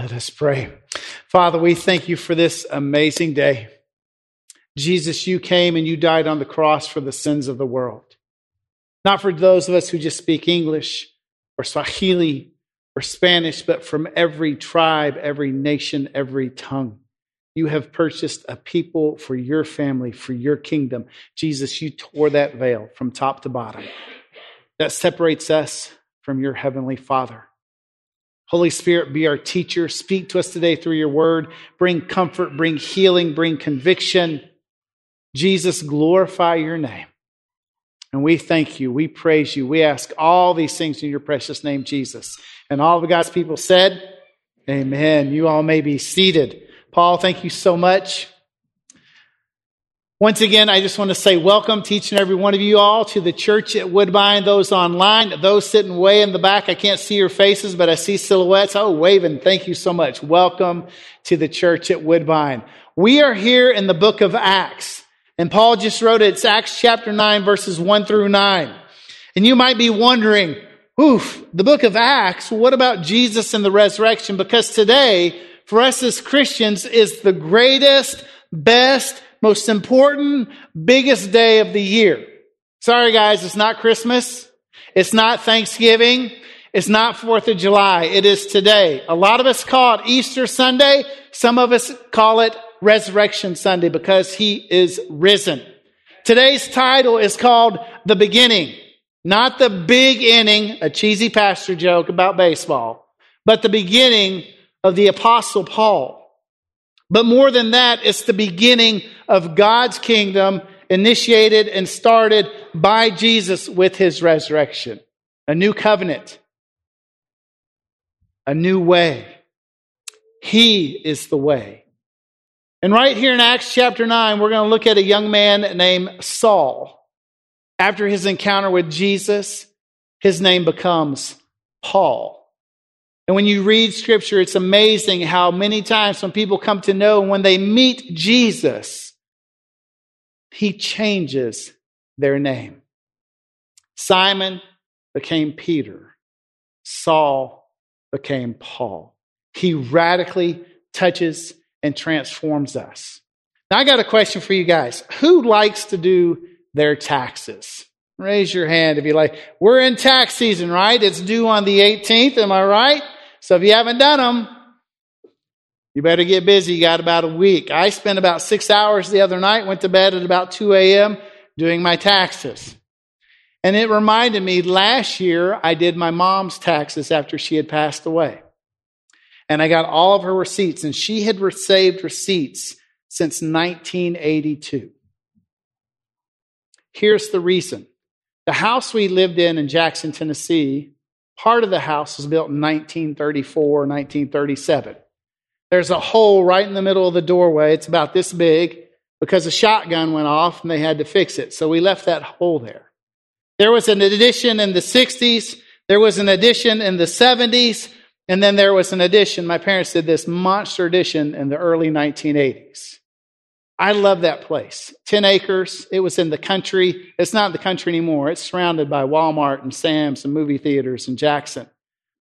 Let us pray. Father, we thank you for this amazing day. Jesus, you came and you died on the cross for the sins of the world. Not for those of us who just speak English or Swahili or Spanish, but from every tribe, every nation, every tongue. You have purchased a people for your family, for your kingdom. Jesus, you tore that veil from top to bottom that separates us from your heavenly Father. Holy Spirit, be our teacher. Speak to us today through your word. Bring comfort, bring healing, bring conviction. Jesus, glorify your name. And we thank you. We praise you. We ask all these things in your precious name, Jesus. And all of God's people said, Amen. You all may be seated. Paul, thank you so much. Once again, I just want to say welcome to each and every one of you all to the church at Woodbine, those online, those sitting way in the back. I can't see your faces, but I see silhouettes. Oh, waving. Thank you so much. Welcome to the church at Woodbine. We are here in the book of Acts, and Paul just wrote it. It's Acts chapter 9, verses 1 through 9. And you might be wondering, oof, the book of Acts, what about Jesus and the resurrection? Because today, for us as Christians, is the greatest, best, most important, biggest day of the year. Sorry guys, it's not Christmas. It's not Thanksgiving. It's not 4th of July. It is today. A lot of us call it Easter Sunday. Some of us call it Resurrection Sunday because he is risen. Today's title is called The Beginning. Not the big inning, a cheesy pastor joke about baseball, but the beginning of the apostle Paul. But more than that, it's the beginning of God's kingdom initiated and started by Jesus with his resurrection. A new covenant. A new way. He is the way. And right here in Acts chapter 9, we're going to look at a young man named Saul. After his encounter with Jesus, his name becomes Paul. And when you read scripture, it's amazing how many times when people come to know when they meet Jesus, he changes their name. Simon became Peter. Saul became Paul. He radically touches and transforms us. Now, I got a question for you guys. Who likes to do their taxes? Raise your hand if you like. We're in tax season, right? It's due on the 18th. Am I right? So if you haven't done them, you better get busy. You got about a week. I spent about six hours the other night, went to bed at about 2 a.m. doing my taxes. And it reminded me last year I did my mom's taxes after she had passed away. And I got all of her receipts, and she had saved receipts since 1982. Here's the reason the house we lived in in Jackson, Tennessee, Part of the house was built in 1934, 1937. There's a hole right in the middle of the doorway. It's about this big because a shotgun went off and they had to fix it. So we left that hole there. There was an addition in the 60s. There was an addition in the 70s. And then there was an addition. My parents did this monster addition in the early 1980s. I love that place. 10 acres. It was in the country. It's not in the country anymore. It's surrounded by Walmart and Sam's and movie theaters and Jackson.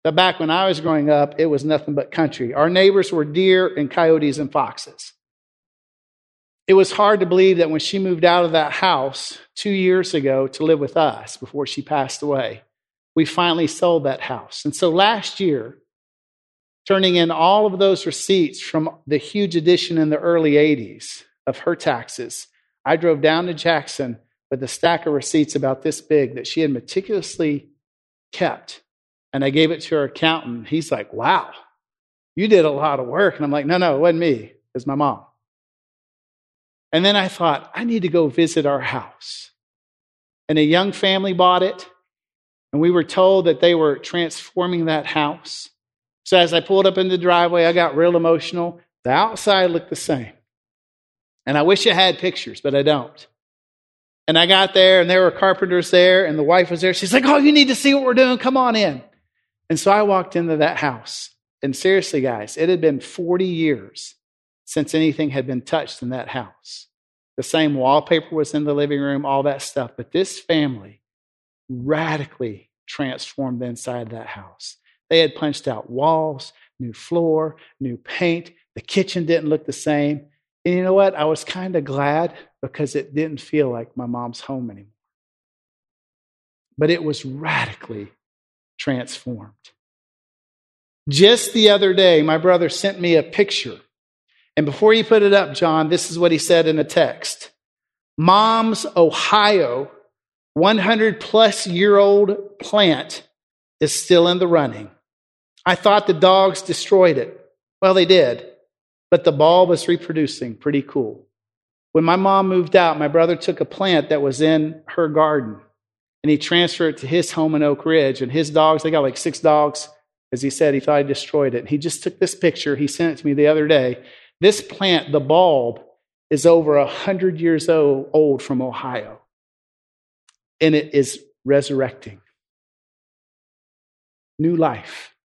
But back when I was growing up, it was nothing but country. Our neighbors were deer and coyotes and foxes. It was hard to believe that when she moved out of that house two years ago to live with us before she passed away, we finally sold that house. And so last year, turning in all of those receipts from the huge addition in the early 80s, of her taxes. I drove down to Jackson with a stack of receipts about this big that she had meticulously kept. And I gave it to her accountant. He's like, wow, you did a lot of work. And I'm like, no, no, it wasn't me. It was my mom. And then I thought, I need to go visit our house. And a young family bought it. And we were told that they were transforming that house. So as I pulled up in the driveway, I got real emotional. The outside looked the same. And I wish I had pictures, but I don't. And I got there, and there were carpenters there, and the wife was there. She's like, Oh, you need to see what we're doing. Come on in. And so I walked into that house. And seriously, guys, it had been 40 years since anything had been touched in that house. The same wallpaper was in the living room, all that stuff. But this family radically transformed the inside of that house. They had punched out walls, new floor, new paint. The kitchen didn't look the same. And you know what? I was kind of glad because it didn't feel like my mom's home anymore. But it was radically transformed. Just the other day, my brother sent me a picture. And before you put it up, John, this is what he said in a text Mom's Ohio 100 plus year old plant is still in the running. I thought the dogs destroyed it. Well, they did, but the bulb was reproducing. Pretty cool. When my mom moved out, my brother took a plant that was in her garden and he transferred it to his home in Oak Ridge. And his dogs, they got like six dogs. As he said, he thought I destroyed it. He just took this picture. He sent it to me the other day. This plant, the bulb, is over a hundred years old from Ohio. And it is resurrecting. New life.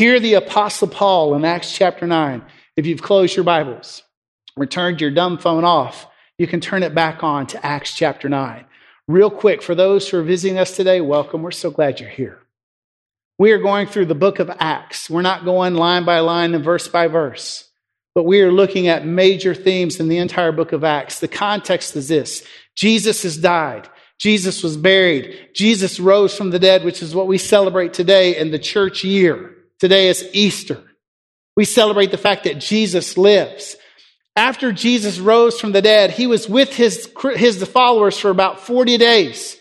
Hear the Apostle Paul in Acts chapter 9. If you've closed your Bibles, returned your dumb phone off, you can turn it back on to Acts chapter 9. Real quick, for those who are visiting us today, welcome. We're so glad you're here. We are going through the book of Acts. We're not going line by line and verse by verse, but we are looking at major themes in the entire book of Acts. The context is this Jesus has died. Jesus was buried. Jesus rose from the dead, which is what we celebrate today in the church year. Today is Easter. We celebrate the fact that Jesus lives. After Jesus rose from the dead, he was with his, his followers for about 40 days.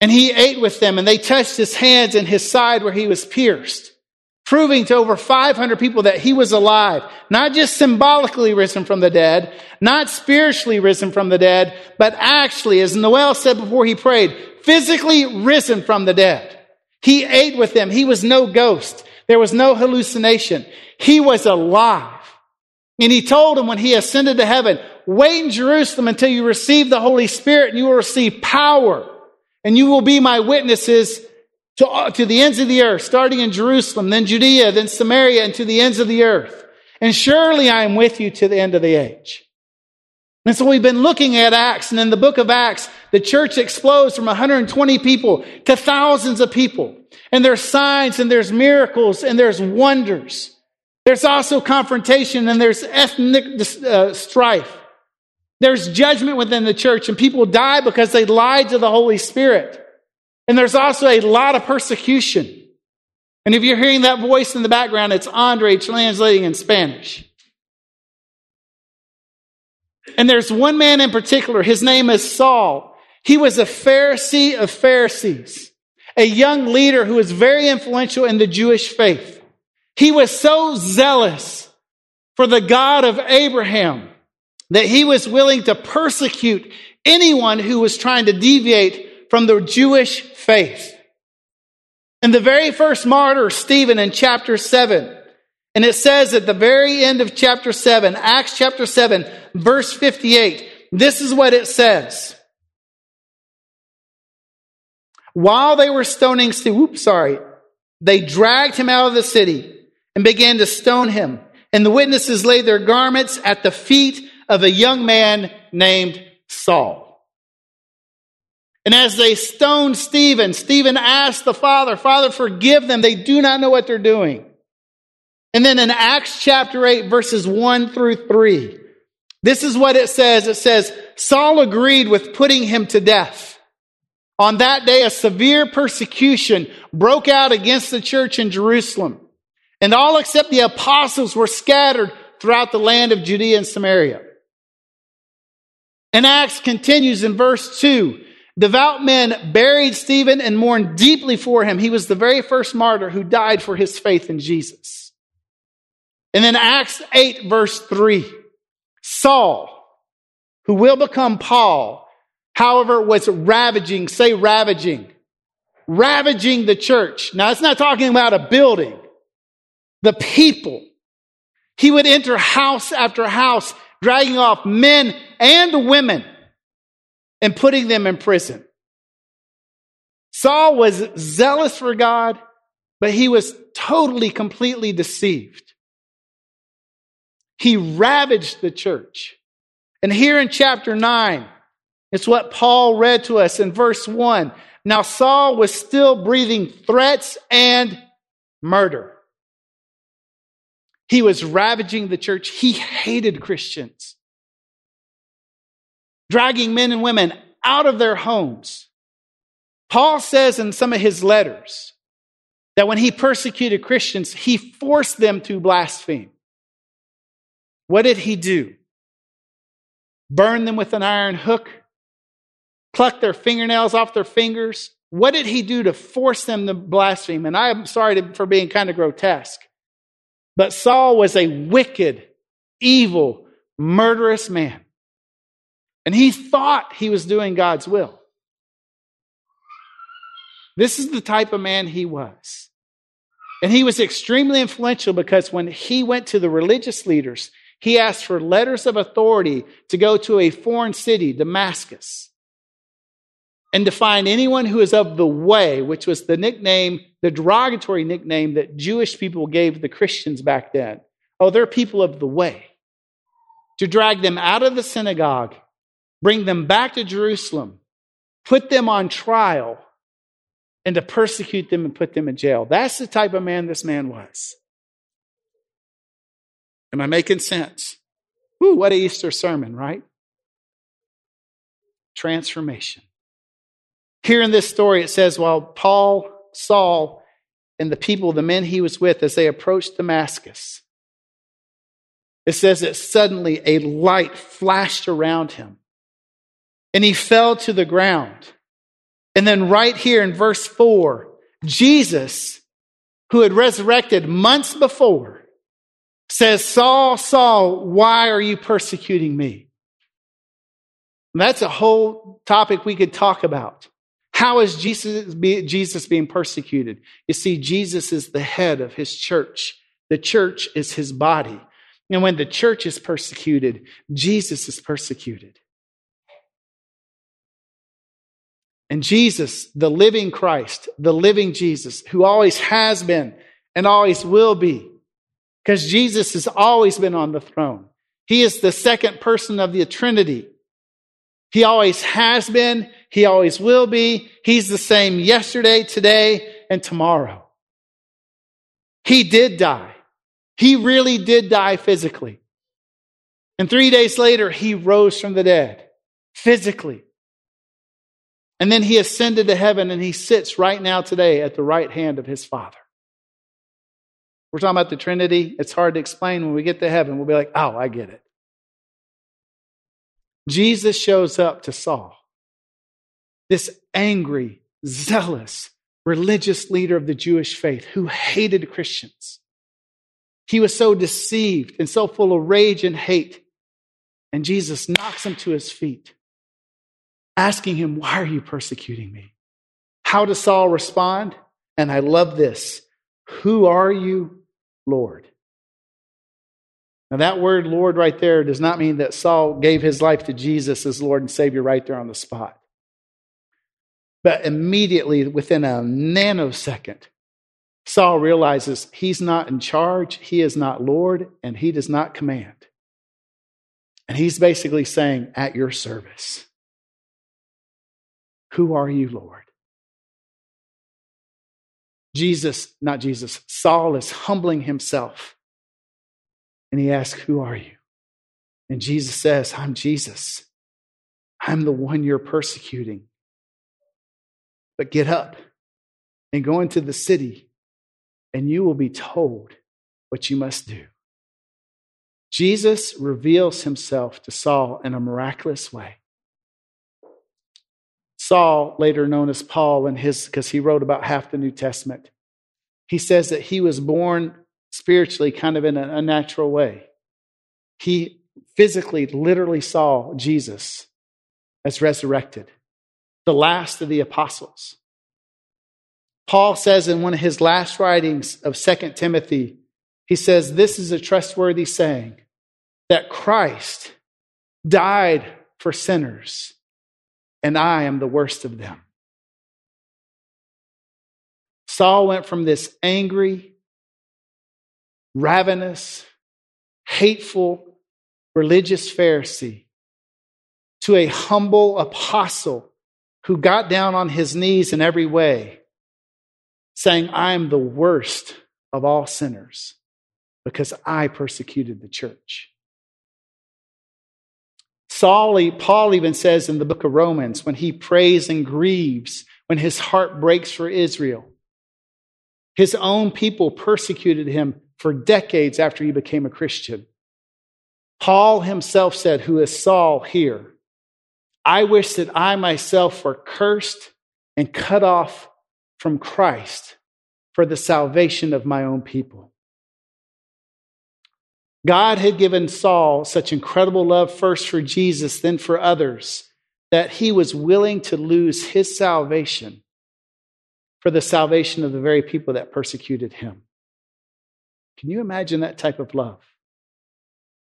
And he ate with them and they touched his hands and his side where he was pierced, proving to over 500 people that he was alive, not just symbolically risen from the dead, not spiritually risen from the dead, but actually, as Noel said before he prayed, physically risen from the dead. He ate with them. He was no ghost. There was no hallucination. He was alive. And he told them when he ascended to heaven, wait in Jerusalem until you receive the Holy Spirit and you will receive power and you will be my witnesses to, to the ends of the earth, starting in Jerusalem, then Judea, then Samaria, and to the ends of the earth. And surely I am with you to the end of the age. And so we've been looking at Acts, and in the book of Acts, the church explodes from 120 people to thousands of people. And there's signs, and there's miracles, and there's wonders. There's also confrontation, and there's ethnic uh, strife. There's judgment within the church, and people die because they lied to the Holy Spirit. And there's also a lot of persecution. And if you're hearing that voice in the background, it's Andre translating in Spanish. And there's one man in particular, his name is Saul. He was a Pharisee of Pharisees, a young leader who was very influential in the Jewish faith. He was so zealous for the God of Abraham that he was willing to persecute anyone who was trying to deviate from the Jewish faith. And the very first martyr, Stephen, in chapter 7, and it says at the very end of chapter 7, Acts chapter 7, verse 58, this is what it says. While they were stoning Stephen, whoops, sorry, they dragged him out of the city and began to stone him. And the witnesses laid their garments at the feet of a young man named Saul. And as they stoned Stephen, Stephen asked the Father, Father, forgive them. They do not know what they're doing. And then in Acts chapter 8, verses 1 through 3, this is what it says. It says, Saul agreed with putting him to death. On that day, a severe persecution broke out against the church in Jerusalem. And all except the apostles were scattered throughout the land of Judea and Samaria. And Acts continues in verse 2. Devout men buried Stephen and mourned deeply for him. He was the very first martyr who died for his faith in Jesus. And then Acts 8 verse 3. Saul, who will become Paul, however, was ravaging, say ravaging, ravaging the church. Now it's not talking about a building, the people. He would enter house after house dragging off men and women and putting them in prison. Saul was zealous for God, but he was totally, completely deceived. He ravaged the church. And here in chapter 9, it's what Paul read to us in verse 1. Now Saul was still breathing threats and murder. He was ravaging the church. He hated Christians, dragging men and women out of their homes. Paul says in some of his letters that when he persecuted Christians, he forced them to blaspheme. What did he do? Burn them with an iron hook? Pluck their fingernails off their fingers? What did he do to force them to blaspheme? And I'm sorry to, for being kind of grotesque. But Saul was a wicked, evil, murderous man. And he thought he was doing God's will. This is the type of man he was. And he was extremely influential because when he went to the religious leaders, he asked for letters of authority to go to a foreign city, Damascus, and to find anyone who is of the way, which was the nickname, the derogatory nickname that Jewish people gave the Christians back then. Oh, they're people of the way. To drag them out of the synagogue, bring them back to Jerusalem, put them on trial, and to persecute them and put them in jail. That's the type of man this man was. Am I making sense? Ooh, what a Easter sermon, right? Transformation. Here in this story, it says, while Paul, Saul, and the people, the men he was with, as they approached Damascus, it says that suddenly a light flashed around him and he fell to the ground. And then, right here in verse 4, Jesus, who had resurrected months before, says, Saul, Saul, why are you persecuting me? And that's a whole topic we could talk about. How is Jesus, Jesus being persecuted? You see, Jesus is the head of his church. The church is his body. And when the church is persecuted, Jesus is persecuted. And Jesus, the living Christ, the living Jesus, who always has been and always will be, because Jesus has always been on the throne. He is the second person of the Trinity. He always has been. He always will be. He's the same yesterday, today, and tomorrow. He did die. He really did die physically. And three days later, he rose from the dead physically. And then he ascended to heaven and he sits right now today at the right hand of his Father. We're talking about the Trinity. It's hard to explain. When we get to heaven, we'll be like, oh, I get it. Jesus shows up to Saul, this angry, zealous, religious leader of the Jewish faith who hated Christians. He was so deceived and so full of rage and hate. And Jesus knocks him to his feet asking him, Why are you persecuting me? How does Saul respond? And I love this Who are you, Lord? Now, that word Lord right there does not mean that Saul gave his life to Jesus as Lord and Savior right there on the spot. But immediately, within a nanosecond, Saul realizes he's not in charge, he is not Lord, and he does not command. And he's basically saying, At your service. Who are you, Lord? Jesus, not Jesus, Saul is humbling himself. And he asks, Who are you? And Jesus says, I'm Jesus. I'm the one you're persecuting. But get up and go into the city, and you will be told what you must do. Jesus reveals himself to Saul in a miraculous way. Saul, later known as Paul, and his because he wrote about half the New Testament, he says that he was born spiritually kind of in an unnatural way. He physically, literally saw Jesus as resurrected, the last of the apostles. Paul says in one of his last writings of Second Timothy, he says, This is a trustworthy saying that Christ died for sinners and I am the worst of them. Saul went from this angry, ravenous, hateful, religious Pharisee to a humble apostle who got down on his knees in every way, saying, I am the worst of all sinners because I persecuted the church. Saul, Paul even says in the book of Romans, when he prays and grieves, when his heart breaks for Israel, his own people persecuted him for decades after he became a Christian. Paul himself said, Who is Saul here? I wish that I myself were cursed and cut off from Christ for the salvation of my own people. God had given Saul such incredible love, first for Jesus, then for others, that he was willing to lose his salvation for the salvation of the very people that persecuted him. Can you imagine that type of love?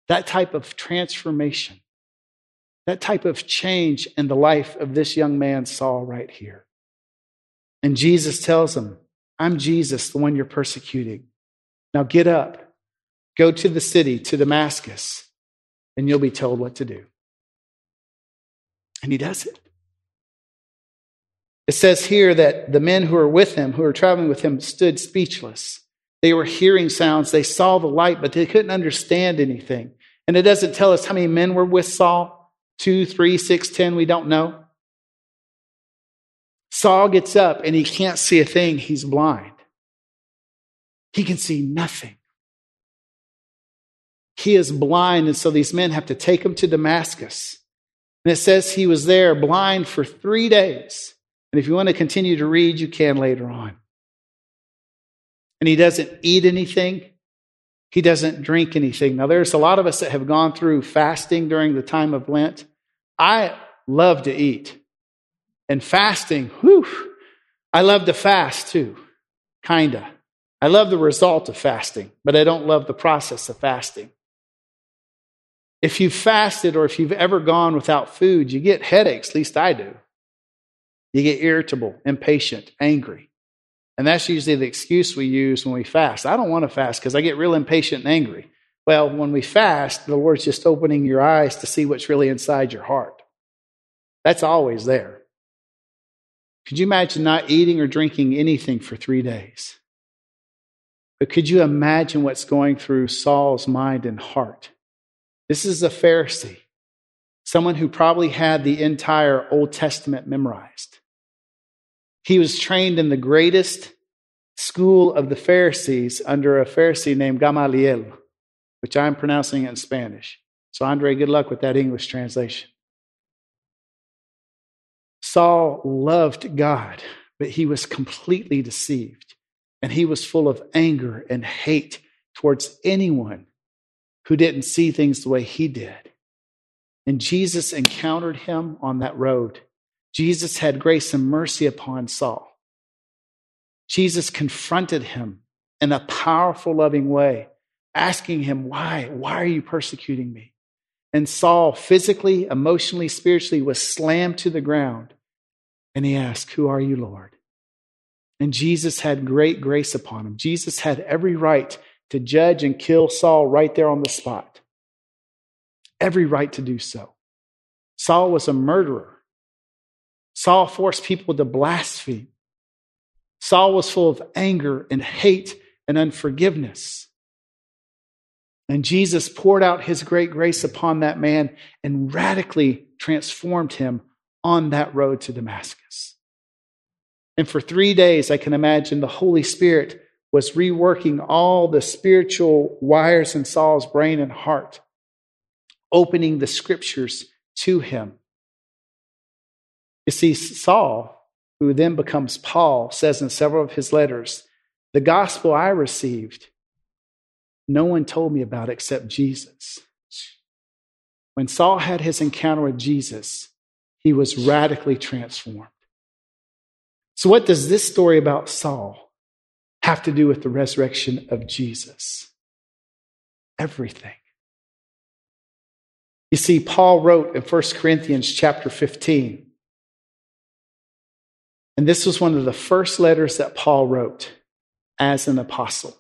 That type of transformation? That type of change in the life of this young man, Saul, right here. And Jesus tells him, I'm Jesus, the one you're persecuting. Now get up, go to the city, to Damascus, and you'll be told what to do. And he does it. It says here that the men who were with him, who were traveling with him, stood speechless. They were hearing sounds. They saw the light, but they couldn't understand anything. And it doesn't tell us how many men were with Saul two, three, six, ten. We don't know. Saul gets up and he can't see a thing. He's blind. He can see nothing. He is blind, and so these men have to take him to Damascus. And it says he was there blind for three days. And if you want to continue to read, you can later on. And he doesn't eat anything. He doesn't drink anything. Now, there's a lot of us that have gone through fasting during the time of Lent. I love to eat. And fasting, whew, I love to fast too, kinda. I love the result of fasting, but I don't love the process of fasting. If you've fasted or if you've ever gone without food, you get headaches, at least I do. You get irritable, impatient, angry. And that's usually the excuse we use when we fast. I don't want to fast because I get real impatient and angry. Well, when we fast, the Lord's just opening your eyes to see what's really inside your heart. That's always there. Could you imagine not eating or drinking anything for three days? But could you imagine what's going through Saul's mind and heart? This is a Pharisee, someone who probably had the entire Old Testament memorized. He was trained in the greatest school of the Pharisees under a Pharisee named Gamaliel, which I'm pronouncing in Spanish. So, Andre, good luck with that English translation. Saul loved God, but he was completely deceived, and he was full of anger and hate towards anyone who didn't see things the way he did. And Jesus encountered him on that road Jesus had grace and mercy upon Saul. Jesus confronted him in a powerful, loving way, asking him, Why? Why are you persecuting me? And Saul, physically, emotionally, spiritually, was slammed to the ground. And he asked, Who are you, Lord? And Jesus had great grace upon him. Jesus had every right to judge and kill Saul right there on the spot. Every right to do so. Saul was a murderer. Saul forced people to blaspheme. Saul was full of anger and hate and unforgiveness. And Jesus poured out his great grace upon that man and radically transformed him on that road to Damascus. And for three days, I can imagine the Holy Spirit was reworking all the spiritual wires in Saul's brain and heart, opening the scriptures to him you see, Saul, who then becomes Paul, says in several of his letters, The gospel I received, no one told me about except Jesus. When Saul had his encounter with Jesus, he was radically transformed. So, what does this story about Saul have to do with the resurrection of Jesus? Everything. You see, Paul wrote in 1 Corinthians chapter 15 and this was one of the first letters that Paul wrote as an apostle.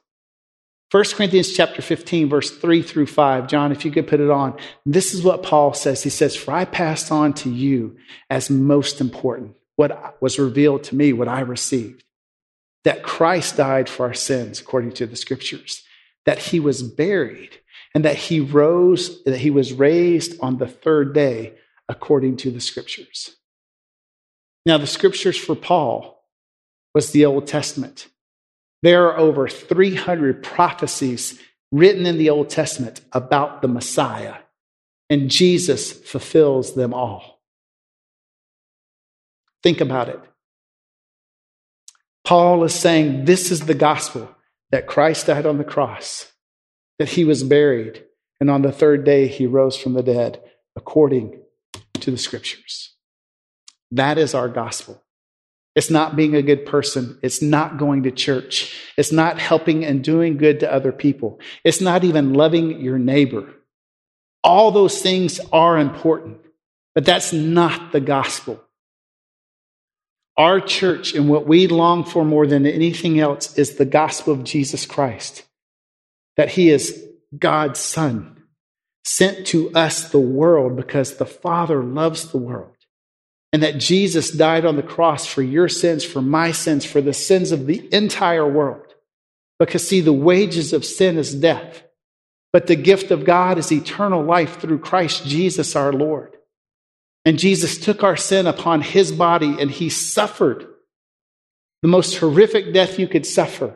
1 Corinthians chapter 15, verse 3 through 5. John, if you could put it on. This is what Paul says. He says, For I passed on to you as most important what was revealed to me, what I received. That Christ died for our sins, according to the scriptures, that he was buried, and that he rose, that he was raised on the third day, according to the scriptures. Now, the scriptures for Paul was the Old Testament. There are over 300 prophecies written in the Old Testament about the Messiah, and Jesus fulfills them all. Think about it. Paul is saying this is the gospel that Christ died on the cross, that he was buried, and on the third day he rose from the dead, according to the scriptures. That is our gospel. It's not being a good person. It's not going to church. It's not helping and doing good to other people. It's not even loving your neighbor. All those things are important, but that's not the gospel. Our church and what we long for more than anything else is the gospel of Jesus Christ that he is God's son, sent to us, the world, because the Father loves the world. And that Jesus died on the cross for your sins, for my sins, for the sins of the entire world. Because, see, the wages of sin is death, but the gift of God is eternal life through Christ Jesus our Lord. And Jesus took our sin upon his body and he suffered the most horrific death you could suffer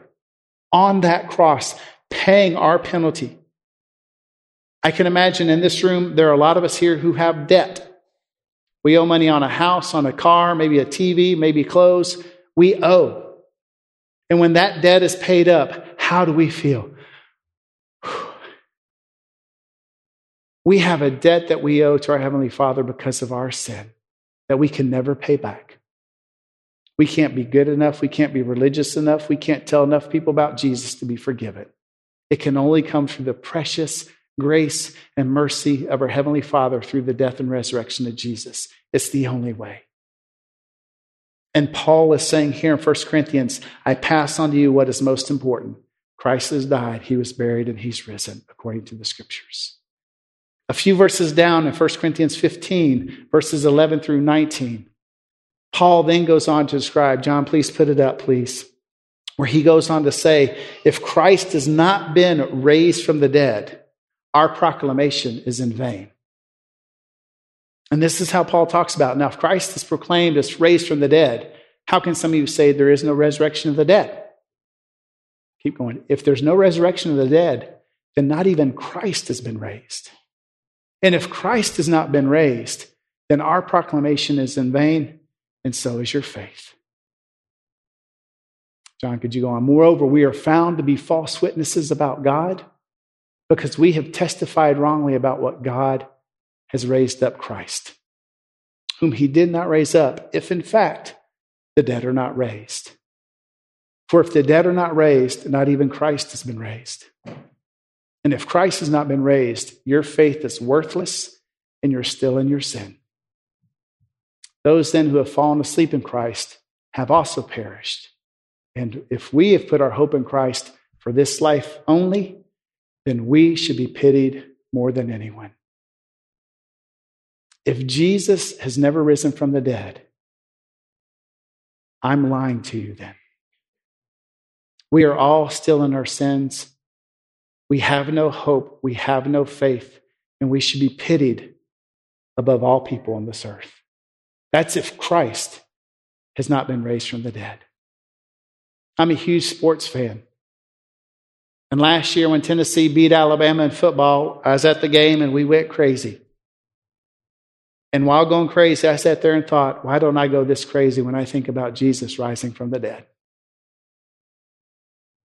on that cross, paying our penalty. I can imagine in this room, there are a lot of us here who have debt. We owe money on a house, on a car, maybe a TV, maybe clothes. We owe. And when that debt is paid up, how do we feel? We have a debt that we owe to our Heavenly Father because of our sin that we can never pay back. We can't be good enough. We can't be religious enough. We can't tell enough people about Jesus to be forgiven. It can only come through the precious grace and mercy of our Heavenly Father through the death and resurrection of Jesus. It's the only way. And Paul is saying here in 1 Corinthians, I pass on to you what is most important. Christ has died, he was buried, and he's risen, according to the scriptures. A few verses down in 1 Corinthians 15, verses 11 through 19, Paul then goes on to describe, John, please put it up, please, where he goes on to say, if Christ has not been raised from the dead, our proclamation is in vain. And this is how Paul talks about. Now, if Christ is proclaimed as raised from the dead, how can some of you say there is no resurrection of the dead? Keep going. If there's no resurrection of the dead, then not even Christ has been raised. And if Christ has not been raised, then our proclamation is in vain, and so is your faith. John, could you go on? Moreover, we are found to be false witnesses about God because we have testified wrongly about what God has raised up Christ, whom he did not raise up, if in fact the dead are not raised. For if the dead are not raised, not even Christ has been raised. And if Christ has not been raised, your faith is worthless and you're still in your sin. Those then who have fallen asleep in Christ have also perished. And if we have put our hope in Christ for this life only, then we should be pitied more than anyone. If Jesus has never risen from the dead, I'm lying to you then. We are all still in our sins we have no hope, we have no faith, and we should be pitied above all people on this earth. That's if Christ has not been raised from the dead. I'm a huge sports fan. And last year, when Tennessee beat Alabama in football, I was at the game and we went crazy. And while going crazy, I sat there and thought, why don't I go this crazy when I think about Jesus rising from the dead?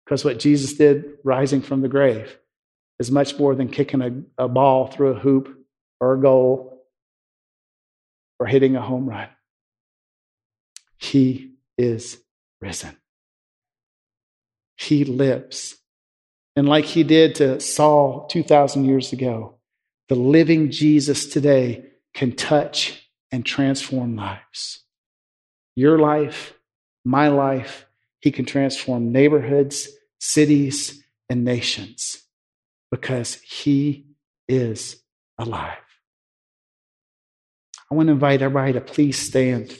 Because what Jesus did rising from the grave is much more than kicking a, a ball through a hoop or a goal or hitting a home run. He is risen. He lives. And like he did to Saul 2,000 years ago, the living Jesus today can touch and transform lives. Your life, my life, he can transform neighborhoods cities, and nations because he is alive. I want to invite everybody to please stand.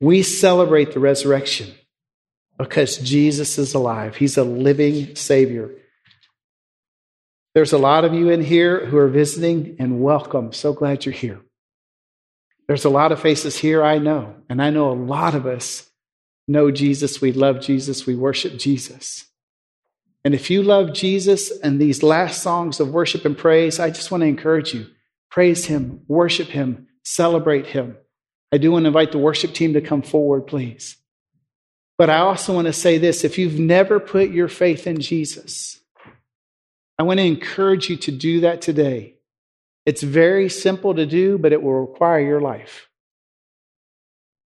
We celebrate the resurrection because Jesus is alive. He's a living Savior. There's a lot of you in here who are visiting, and welcome. So glad you're here. There's a lot of faces here I know, and I know a lot of us know Jesus. We love Jesus. We worship Jesus. And if you love Jesus and these last songs of worship and praise, I just want to encourage you praise Him, worship Him, celebrate Him. I do want to invite the worship team to come forward, please. But I also want to say this if you've never put your faith in Jesus, I want to encourage you to do that today. It's very simple to do, but it will require your life.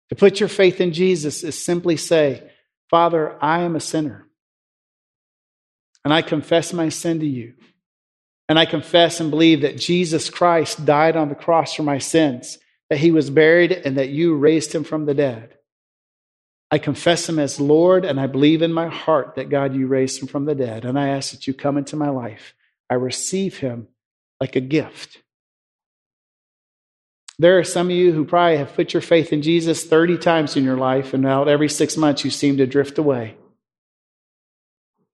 To put your faith in Jesus is simply say, Father, I am a sinner. And I confess my sin to you. And I confess and believe that Jesus Christ died on the cross for my sins, that he was buried, and that you raised him from the dead. I confess him as Lord, and I believe in my heart that God, you raised him from the dead. And I ask that you come into my life. I receive him like a gift. There are some of you who probably have put your faith in Jesus 30 times in your life, and now every six months you seem to drift away.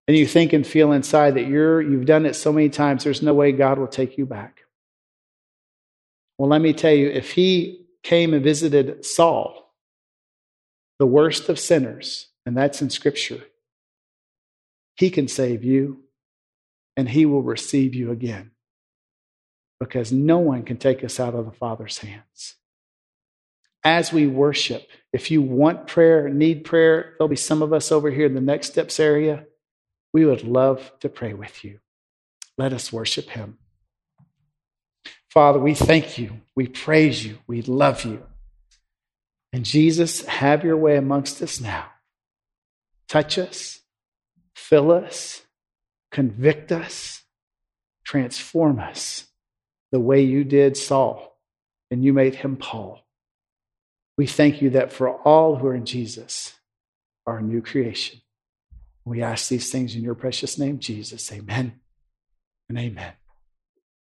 And you think and feel inside that you're, you've done it so many times, there's no way God will take you back. Well, let me tell you, if he came and visited Saul, the worst of sinners, and that's in Scripture, he can save you and he will receive you again because no one can take us out of the Father's hands. As we worship, if you want prayer, need prayer, there'll be some of us over here in the next steps area we would love to pray with you. Let us worship him. Father, we thank you. We praise you. We love you. And Jesus, have your way amongst us now. Touch us, fill us, convict us, transform us the way you did Saul and you made him Paul. We thank you that for all who are in Jesus are a new creation. We ask these things in your precious name, Jesus. Amen and amen.